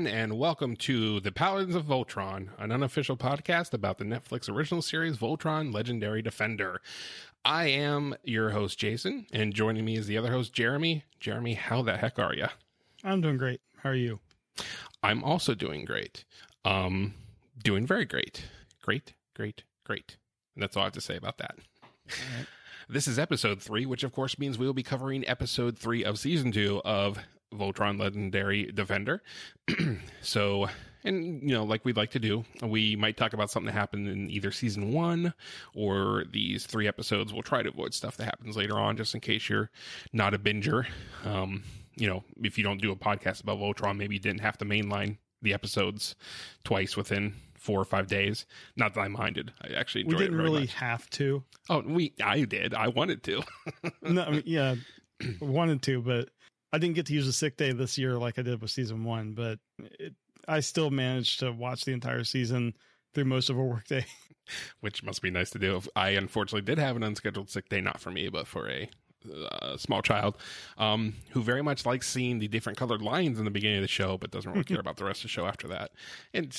everyone, and welcome to The Paladins of Voltron, an unofficial podcast about the Netflix original series Voltron Legendary Defender. I am your host, Jason, and joining me is the other host, Jeremy. Jeremy, how the heck are you? I'm doing great. How are you? I'm also doing great. Um, doing very great. Great, great, great. And that's all I have to say about that. This is episode three, which of course means we will be covering episode three of season two of Voltron Legendary Defender. so, and you know, like we'd like to do, we might talk about something that happened in either season one or these three episodes. We'll try to avoid stuff that happens later on, just in case you're not a binger. Um, you know, if you don't do a podcast about Voltron, maybe you didn't have to mainline the episodes twice within four or five days. Not that I minded. I actually We didn't really much. have to. Oh, we I did. I wanted to. No, I mean, yeah, wanted to, but I didn't get to use a sick day this year like I did with season one. But it, I still managed to watch the entire season through most of a workday. which must be nice to do. I unfortunately did have an unscheduled sick day, not for me, but for a uh, small child um, who very much likes seeing the different colored lines in the beginning of the show, but doesn't really care about the rest of the show after that. And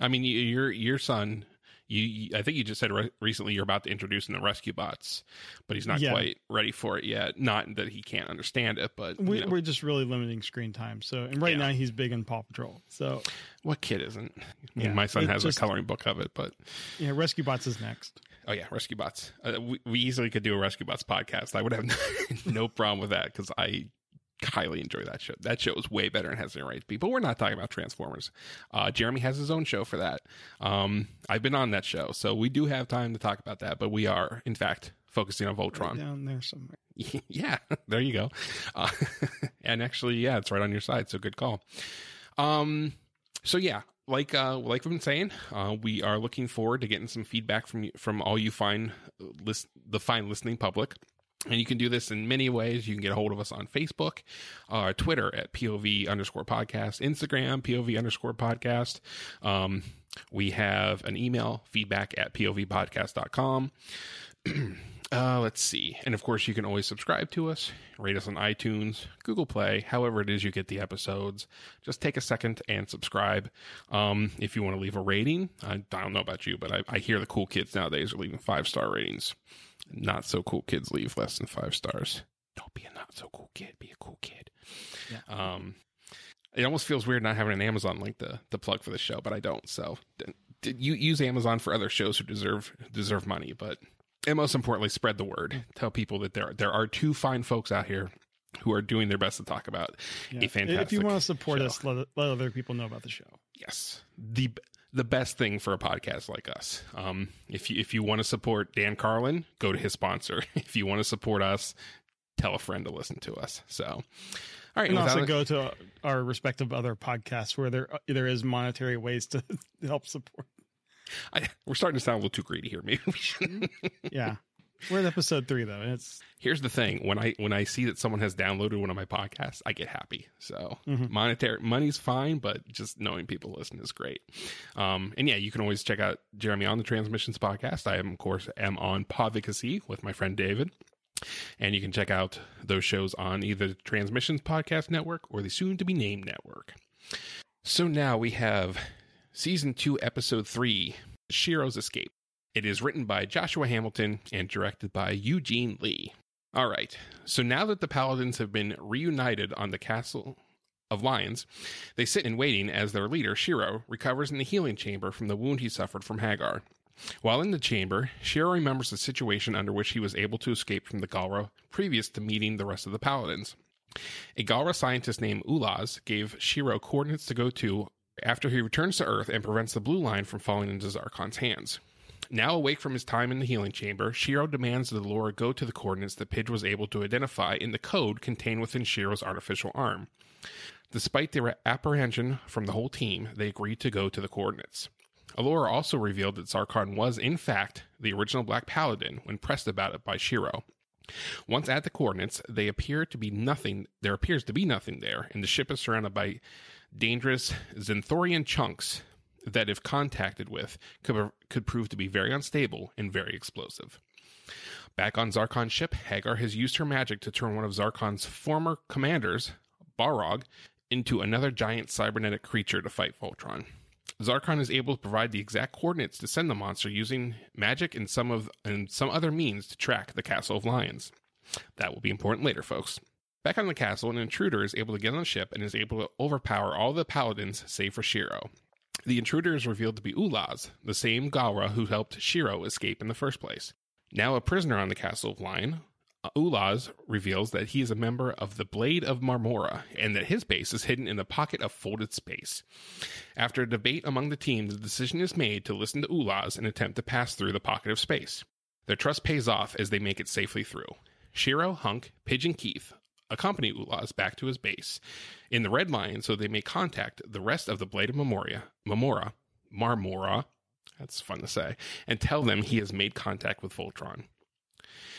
I mean, your your son. You, I think you just said re- recently you're about to introduce in the rescue bots, but he's not Yeah. quite ready for it yet. Not that he can't understand it, but We, We're just really limiting screen time. So, and right Yeah. now he's big in Paw Patrol. So, what kid isn't? I mean, Yeah, my son has just- a coloring book of it, but yeah, Rescue Bots is next. Oh yeah, Rescue Bots. Uh, we, we easily could do a Rescue Bots podcast. I would have no problem with that because I highly enjoy that show. That show is way better and has the right people. We're not talking about Transformers. Uh, Jeremy has his own show for that. Um, I've been on that show, so we do have time to talk about that. But we are, in fact, focusing on Right Voltron. down there somewhere. yeah, there you go. Uh, and actually, yeah, it's right on your side. So good call. Um, so yeah, like uh, like we've been saying, uh, we are looking forward to getting some feedback from you, from all you fine list the fine listening public. And you can do this in many ways. You can get a hold of us on Facebook, uh, Twitter at POV underscore podcast, Instagram, POV underscore podcast. Um, we have an email, feedback at povpodcast.com. Uh, let's see. And of course, you can always subscribe to us, rate us on iTunes, Google Play, however it is you get the episodes. Just take a second and subscribe. Um, if you want to leave a rating, I, I don't know about you, but I, I hear the cool kids nowadays are leaving five star ratings. Not so cool kids leave less than five stars. Don't be a not so cool kid. Be a cool kid. Yeah. Um, it almost feels weird not having an Amazon link to, to plug for the show, but I don't. So you use Amazon for other shows who deserve deserve money, but and most importantly, spread the word. Tell people that there there are two fine folks out here who are doing their best to talk about Yeah. a fantastic. If you want to support show. us, let, let other people know about the show. yes, the the best thing for a podcast like us. Um, if you if you want to support Dan Carlin, go to his sponsor. If you want to support us, tell a friend to listen to us. So, all right, And also go to our respective other podcasts where there there is monetary ways to help support. I, we're starting to sound a little too greedy here. Maybe we should. Yeah. We're at episode three though. It's Here's the thing: when I when I see that someone has downloaded one of my podcasts, I get happy. So Mhm. monetary money's fine, but just knowing people listen is great. Um, and yeah, you can always check out Jeremy on the Transmissions podcast. I am, of course, am on Podvocacy with my friend David. And you can check out those shows on either the Transmissions Podcast Network or the soon to be named network. So now we have season two, episode three Shiro's Escape. It is written by Joshua Hamilton and directed by Eugene Lee. All right, so now that the Paladins have been reunited on the Castle of Lions, they sit in waiting as their leader, Shiro, recovers in the healing chamber from the wound he suffered from Hagar. While in the chamber, Shiro remembers the situation under which he was able to escape from the Galra previous to meeting the rest of the Paladins. A Galra scientist named Ulaz gave Shiro coordinates to go to after he returns to Earth and prevents the blue lion from falling into Zarkon's hands. Now awake from his time in the healing chamber, Shiro demands that Allura go to the coordinates that Pidge was able to identify in the code contained within Shiro's artificial arm. Despite their apprehension from the whole team, they agreed to go to the coordinates. Allura also revealed that Zarkon was, in fact, the original Black Paladin when pressed about it by Shiro. Once at the coordinates, they appear to be nothing. There appears to be nothing there, and the ship is surrounded by dangerous Xanthorian chunks that, if contacted with, could, could prove to be very unstable and very explosive. Back on Zarkon's ship, Hagar has used her magic to turn one of Zarkon's former commanders, Barog, into another giant cybernetic creature to fight Voltron. Zarkon is able to provide the exact coordinates to send the monster using magic and some of and some other means to track the Castle of Lions. That will be important later, folks. Back on the castle, an intruder is able to get on the ship and is able to overpower all the paladins save for Shiro. The intruder is revealed to be Ulaz, the same Galra who helped Shiro escape in the first place. Now a prisoner on the Castle of Lion, Ulaz reveals that he is a member of the Blade of Marmora and that his base is hidden in the pocket of folded space. After a debate among the team, the decision is made to listen to Ulaz and attempt to pass through the pocket of space. Their trust pays off as they make it safely through. Shiro, Hunk, Pidge and Keith accompany Ulaz back to his base in the Red Lion so they may contact the rest of the Blade of Memoria, Marmora, Marmora, that's fun to say, and tell them he has made contact with Voltron.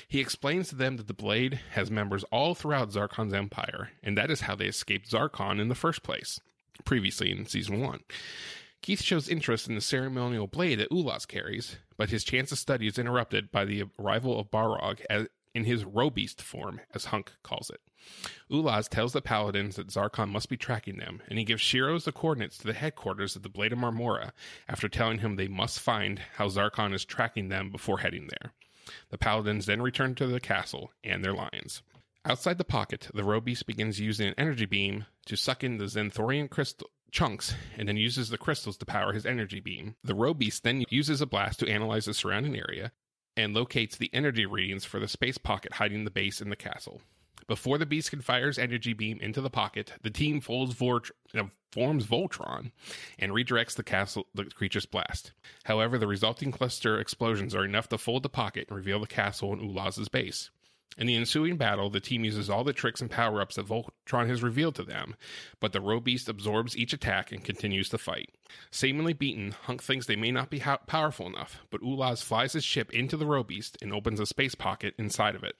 He explains to them that the Blade has members all throughout Zarkon's empire, and that is how they escaped Zarkon in the first place, previously in Season 1. Keith shows interest in the ceremonial blade that Ulaz carries, but his chance of study is interrupted by the arrival of Barog in his Robeast form, as Hunk calls it. Ulaz tells the paladins that Zarkon must be tracking them, and he gives Shiro's the coordinates to the headquarters of the Blade of Marmora after telling him they must find how Zarkon is tracking them before heading there. The paladins then return to the castle and their lions. Outside the pocket, the Robeast begins using an energy beam to suck in the Zenthorian crystal chunks and then uses the crystals to power his energy beam. The Robeast then uses a blast to analyze the surrounding area and locates the energy readings for the space pocket hiding the base in the castle. Before the beast can fire his energy beam into the pocket, the team folds forms Voltron and redirects the castle the creature's blast. However, the resulting cluster explosions are enough to fold the pocket and reveal the castle and Ulaz's base. In the ensuing battle, the team uses all the tricks and power ups that Voltron has revealed to them, but the Robeast absorbs each attack and continues to fight. Seemingly beaten, Hunk thinks they may not be ha- powerful enough, but Ulaz flies his ship into the Robeast and opens a space pocket inside of it,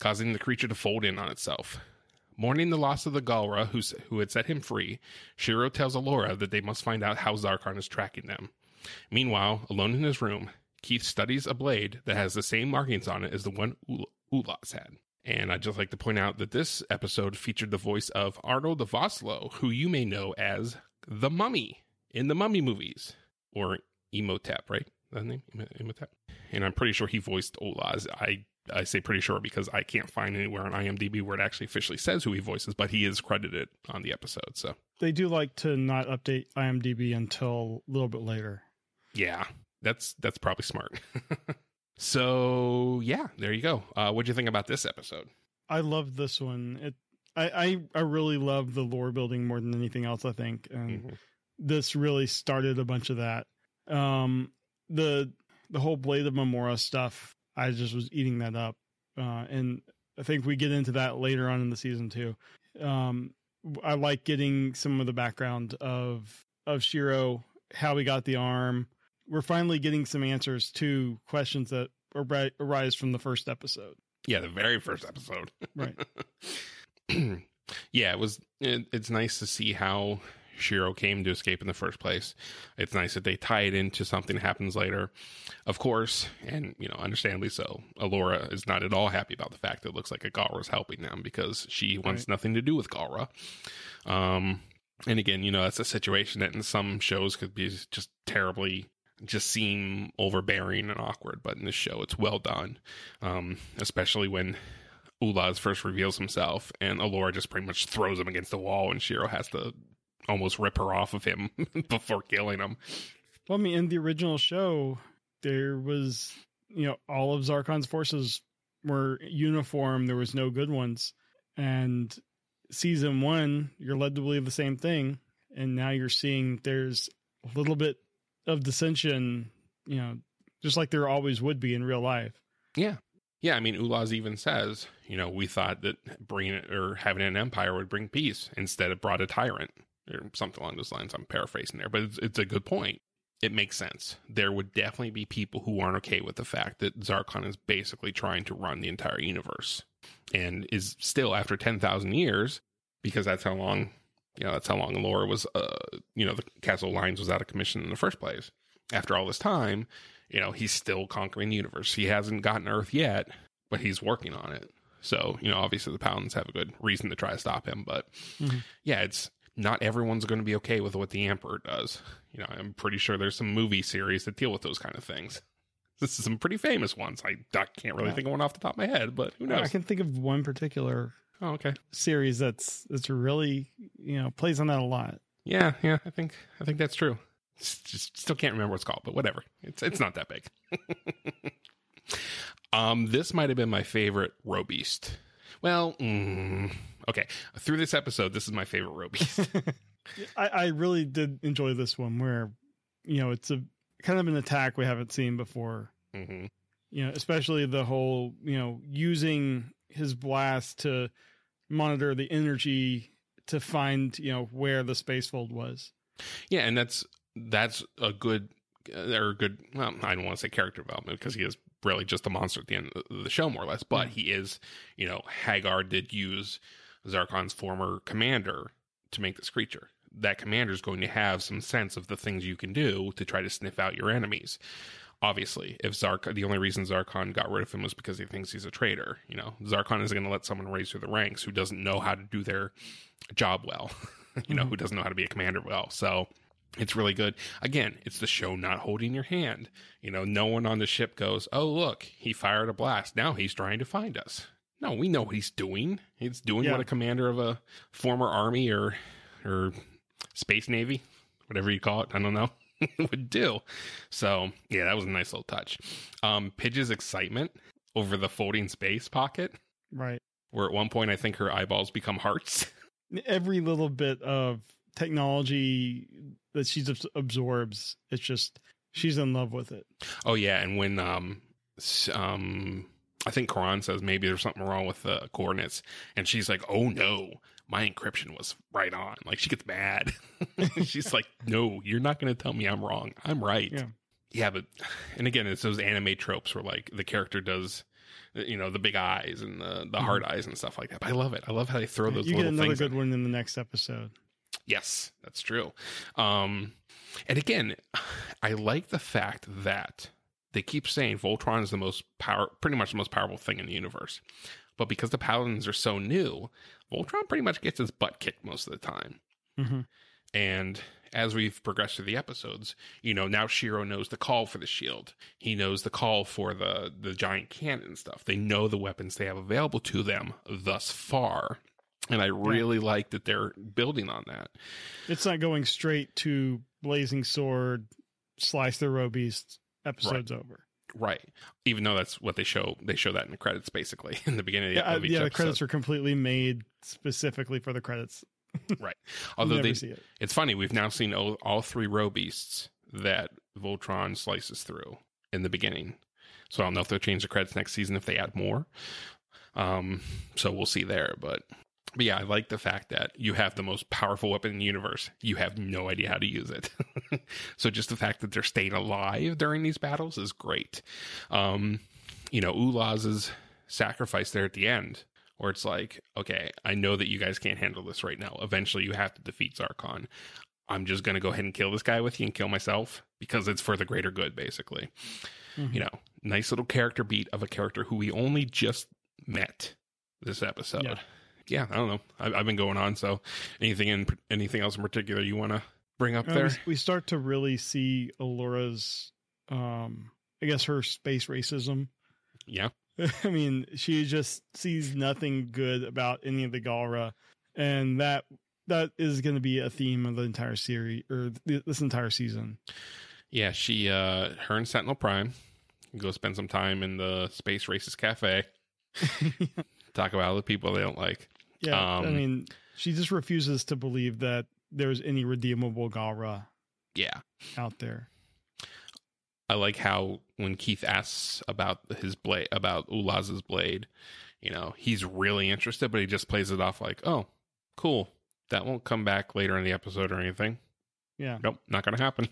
causing the creature to fold in on itself. Mourning the loss of the Galra who, had set him free, Shiro tells Allura that they must find out how Zarkon is tracking them. Meanwhile, alone in his room, Keith studies a blade that has the same markings on it as the one Ulaz had. And I'd just like to point out that this episode featured the voice of Arnold Vosloo, who you may know as the Mummy in the Mummy movies, or Imhotep, right? That name, Imhotep. And I'm pretty sure he voiced Ulaz. I I say pretty sure because I can't find anywhere on IMDb where it actually officially says who he voices, but he is credited on the episode. So they do like to not update IMDb until a little bit later. Yeah, that's that's probably smart. so yeah, there you go. Uh, what do you think about this episode? I love this one. It I, I I really love the lore building more than anything else. I think, and mm-hmm. this really started a bunch of that. Um, the the whole Blade of Marmora stuff I just was eating that up. Uh, and I think we get into that later on in the season too. Um, I like getting some of the background of of Shiro, how he got the arm. We're finally getting some answers to questions that arise from the first episode. Yeah, the very first episode. Right. yeah, it was. It, it's nice to see how Shiro came to escape in the first place. It's nice that they tie it into something that happens later. Of course, and you know, understandably so, Allura is not at all happy about the fact that it looks like a Galra is helping them because she wants right. nothing to do with Galra. Um, and again, you know, that's a situation that in some shows could be just terribly just seem overbearing and awkward, but in this show it's well done. Um, especially when Ulaz first reveals himself and Allura just pretty much throws him against the wall and Shiro has to almost rip her off of him before killing him. Well, I mean, in the original show, there was, you know, all of Zarkon's forces were uniform. There was no good ones. And season one, you're led to believe the same thing. And now you're seeing there's a little bit of dissension, you know, just like there always would be in real life. Yeah. Yeah, I mean, Ulaz even says, you know, we thought that bringing it or having an empire would bring peace. Instead, it brought a tyrant or something along those lines. I'm paraphrasing there, but it's, it's a good point. It makes sense. There would definitely be people who aren't okay with the fact that Zarkon is basically trying to run the entire universe and is still after 10,000 years because that's how long, you know, that's how long Allura was, uh, you know, the Castle Lions was out of commission in the first place. After all this time, you know, he's still conquering the universe. He hasn't gotten Earth yet, but he's working on it. So, you know, obviously the Paladins have a good reason to try to stop him. But mm-hmm. yeah, it's not everyone's going to be okay with what the Emperor does. You know, I'm pretty sure there's some movie series that deal with those kind of things. This is some pretty famous ones. I, I can't really Yeah. think of one off the top of my head, but who knows? I can think of one particular oh, okay. series that's that's really you know plays on that a lot. Yeah, yeah, I think I think that's true. Just still can't remember what it's called, but whatever. It's it's not that big. um, this might have been my favorite Robeast. Well, mm, okay. Through this episode, this is my favorite Robeast. I, I really did enjoy this one where you know it's a kind of an attack we haven't seen before. hmm You know, especially the whole you know using his blast to monitor the energy to find you know where the space fold was. Yeah, and that's that's a good or a good. Well, I don't want to say character development because he is really just a monster at the end of the show, more or less. But Yeah. he is, you know, Hagar did use Zarkon's former commander to make this creature. That commander is going to have some sense of the things you can do to try to sniff out your enemies. Obviously, if Zark, the only reason Zarkon got rid of him was because he thinks he's a traitor. You know, Zarkon is going to let someone raise through the ranks who doesn't know how to do their job well. you know, who mm-hmm. doesn't know how to be a commander well. So it's really good. Again, it's the show not holding your hand. You know, no one on the ship goes, "Oh, look, he fired a blast. Now he's trying to find us." No, we know what he's doing. He's doing Yeah. what a commander of a former army or or space navy, whatever you call it, I don't know, would do. So, yeah, that was a nice little touch. Um Pidge's excitement over the folding space pocket, Right. where at one point I think her eyeballs become hearts. Every little bit of technology that she abs- absorbs, it's just she's in love with it. Oh yeah, and when um um I think Coran says maybe there's something wrong with the coordinates, and she's like, "Oh no, my encryption was right on." Like she gets mad. she's like, "No, you're not going to tell me I'm wrong. I'm right." Yeah. Yeah, but and again, it's those anime tropes where like the character does, you know, the big eyes and the the hard eyes and stuff like that. But I love it. I love how they throw those you get another things. in. good one in the next episode. Yes, that's true. Um, and again, I like the fact that they keep saying Voltron is the most power, pretty much the most powerful thing in the universe. But because the Paladins are so new, Voltron pretty much gets his butt kicked most of the time. hmm And as we've progressed through the episodes, you know, now Shiro knows the call for the shield. He knows the call for the the giant cannon and stuff. They know the weapons they have available to them thus far. And I really like that they're building on that. It's not going straight to blazing sword, slice the Robeast. Episode's over. Right. Even though that's what they show, they show that in the credits basically in the beginning of, the, Yeah, of each yeah. The episode. credits are completely made specifically for the credits. Right. Although they, see it. it's funny, we've now seen all, all three Robeasts that Voltron slices through in the beginning. So I don't know if they'll change the credits next season if they add more. Um, so we'll see there. But but yeah, I like the fact that you have the most powerful weapon in the universe. You have no idea how to use it. so just the fact that they're staying alive during these battles is great. Um, you know, Ulaz's sacrifice there at the end, where it's like, okay, I know that you guys can't handle this right now. Eventually, you have to defeat Zarkon. I'm just going to go ahead and kill this guy with you and kill myself because it's for the greater good, basically. Mhm. You know, nice little character beat of a character who we only just met this episode. Yeah. Yeah, I don't know. I, I've been going on. So, anything in anything else in particular you want to bring up Uh, there? we, we start to really see Allura's, um, I guess her space racism. Yeah, I mean, she just sees nothing good about any of the Galra, and that that is going to be a theme of the entire series or th- this entire season. yeah. She, uh, her and Sentinel Prime go spend some time in the Space Racist Cafe. Talk about all the people they don't like. Yeah, I Um, mean, she just refuses to believe that there's any redeemable Galra Yeah, out there. I like how when Keith asks about his blade, about Ulaz's blade, you know, he's really interested, but he just plays it off like, "Oh, cool. That won't come back later in the episode or anything." Yeah, Nope, not going to happen.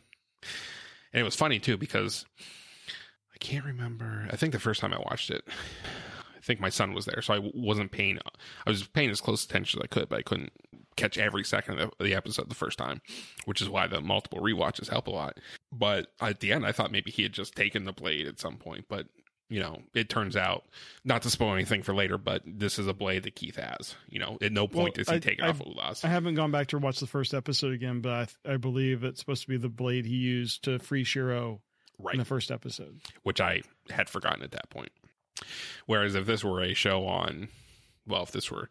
And it was funny too because I can't remember. I think the first time I watched it, I think my son was there, so I w- wasn't paying. I was paying as close attention as I could, but I couldn't catch every second of the episode the first time, which is why the multiple rewatches help a lot. But at the end, I thought maybe he had just taken the blade at some point, but you know, it turns out not to spoil anything for later, but this is a blade that Keith has. You know, at no point Well, does he I- take it I- off Ulaz. I haven't gone back to watch the first episode again, but I, I believe it's supposed to be the blade he used to free Shiro right. in the first episode. which I had forgotten at that point. Whereas if this were a show on, well, if this were,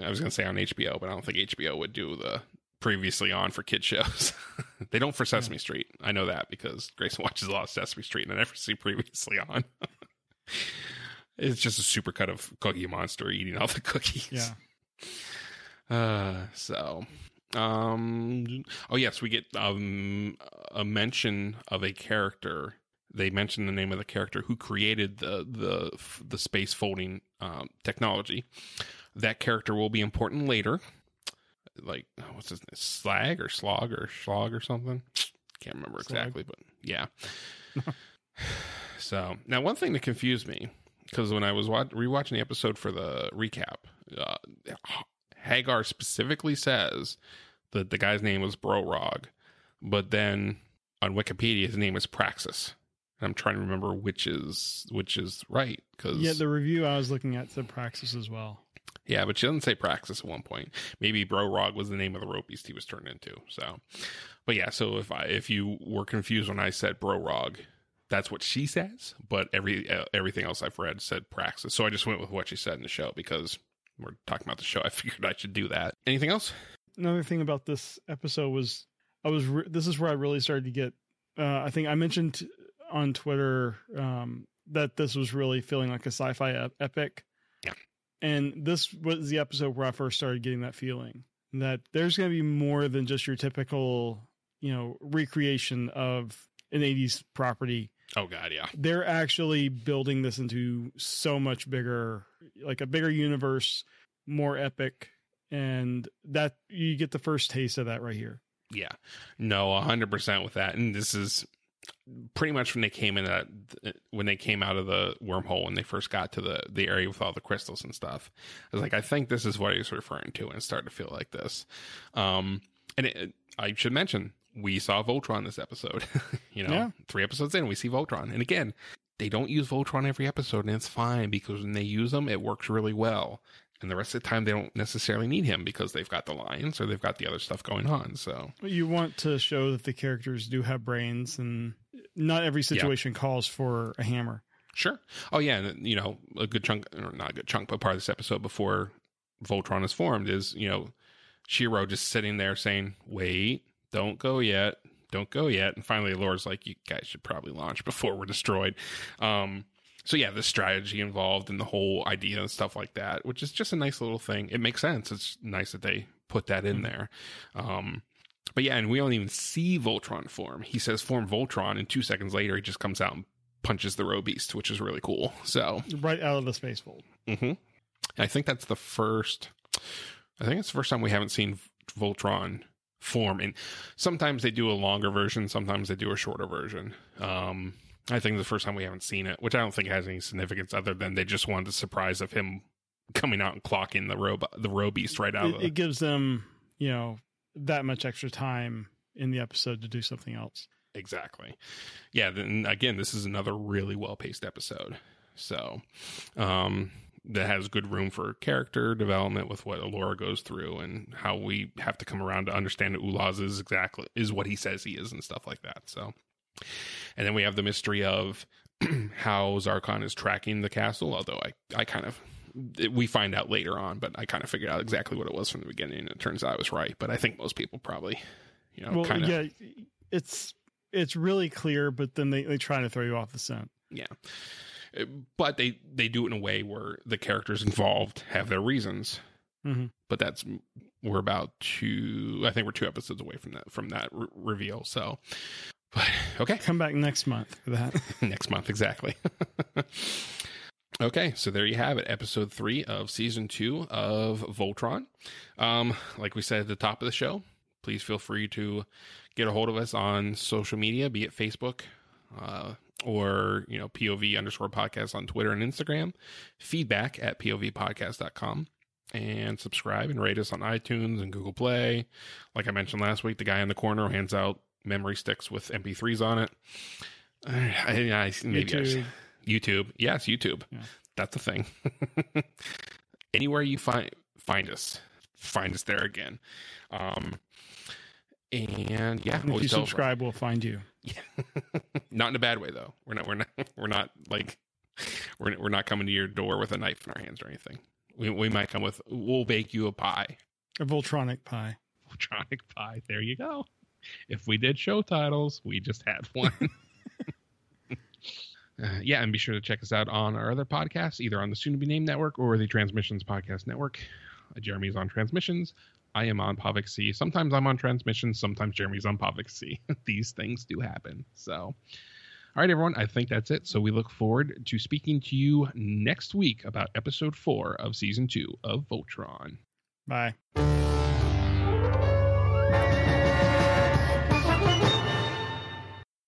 I was going to say on HBO, but I don't think HBO would do the previously on for kid shows. they don't for Sesame Street. I know that because Grayson watches a lot of Sesame Street and I never see previously on. it's just a super supercut of Cookie Monster eating all the cookies. Yeah. Uh, so, um, oh yes, we get um a mention of a character. They mention the name of the character who created the the the space folding um, technology. That character will be important later. Like what's his name? Slag or Slog or Schlog or something. Can't remember Slog. exactly, but yeah. so now, one thing that confused me because when I was watch- rewatching the episode for the recap, uh, Hagar specifically says that the guy's name was Brorog, but then on Wikipedia his name is Praxis. I'm trying to remember which is which is right because Yeah, the review I was looking at said Praxis as well. yeah, but she doesn't say Praxis at one point. Maybe Brorog was the name of the Robeast he was turned into. So, but yeah, so if I if you were confused when I said Brorog, that's what she says. But every uh, everything else I've read said Praxis. So I just went with what she said in the show because we're talking about the show. I figured I should do that. Anything else? Another thing about this episode was I was re- this is where I really started to get. Uh, I think I mentioned on Twitter um, that this was really feeling like a sci-fi ep- epic. Yeah. And this was the episode where I first started getting that feeling that there's going to be more than just your typical, you know, recreation of an 80s property. Oh God, yeah, They're actually building this into so much bigger, like a bigger universe, more epic, and that you get the first taste of that right here. yeah. No, hundred percent with that. And this is pretty much when they came in that when they came out of the wormhole when they first got to the the area with all the crystals and stuff. I was like, I think this is what he's referring to, and it started to feel like this. Um, and it, I should mention we saw Voltron this episode. you know, Yeah. three episodes in, we see Voltron, and again, they don't use Voltron every episode, and it's fine because when they use them, it works really well. And the rest of the time, they don't necessarily need him because they've got the lions or they've got the other stuff going on. So You want to show that the characters do have brains, and not every situation calls for a hammer. Sure. Oh yeah, and you know, a good chunk or not a good chunk, but part of this episode before Voltron is formed is, you know, Shiro just sitting there saying, Wait, don't go yet. Don't go yet. And finally Allura's like, You guys should probably launch before we're destroyed. Um so yeah, the strategy involved and the whole idea and stuff like that, which is just a nice little thing. It makes sense. It's nice that they put that in Mhm. there. Um but yeah, and we don't even see Voltron form. He says form Voltron, and two seconds later he just comes out and punches the Robeast, which is really cool. So, Right out of the space fold. hmm I think that's the first. I think it's the first time we haven't seen Voltron form, and sometimes they do a longer version, sometimes they do a shorter version. Um, I think the first time we haven't seen it, which I don't think has any significance other than they just wanted the surprise of him coming out and clocking the robot, the Robeast right out It, of the. it gives them, you know, that much extra time in the episode to do something else. Exactly. Yeah. Then again, this is another really well paced episode. So, um, that has good room for character development with what Allura goes through and how we have to come around to understand that Ulaz is exactly is what he says he is and stuff like that. So, and then we have the mystery of how Zarkon is tracking the castle. Although I, I kind of we find out later on, but I kind of figured out exactly what it was from the beginning. And it turns out I was right, but I think most people probably, you know, well, kind of yeah, it's it's really clear, but then they, they try to throw you off the scent. Yeah. Uh, But they they do it in a way where the characters involved have their reasons. Mhm. But that's we're about two. I think we're two episodes away from that from that re- reveal. So, but okay, Come back next month for that. next month exactly. okay, so there you have it, episode three of season two of Voltron. Um, like we said at the top of the show, please feel free to get a hold of us on social media, be it Facebook, uh, or you know pov underscore podcast on twitter and instagram feedback at povpodcast.com and subscribe and rate us on itunes and google play like i mentioned last week the guy in the corner hands out memory sticks with mp3s on it I, I, maybe I YouTube, YouTube. Yes, YouTube. Yeah. That's the thing. Anywhere you find find us, find us there again. Um, and yeah, And if you subscribe, we'll find you. not in a bad way though. We're not. We're not. We're not like we're we're not coming to your door with a knife in our hands or anything. We we might come with. We'll bake you a pie. A Voltronic pie. Voltronic pie. There you go. If we did show titles, we just had one. Uh, yeah, and be sure to check us out on our other podcasts, either on the Soon to Be Named Network or the Transmissions Podcast Network. Uh, Jeremy's on Transmissions. I am on Podvocacy. Sometimes I'm on Transmissions. Sometimes Jeremy's on Podvocacy. These things do happen. So, all right, everyone. I think that's it. So we look forward to speaking to you next week about episode four of season two of Voltron. Bye.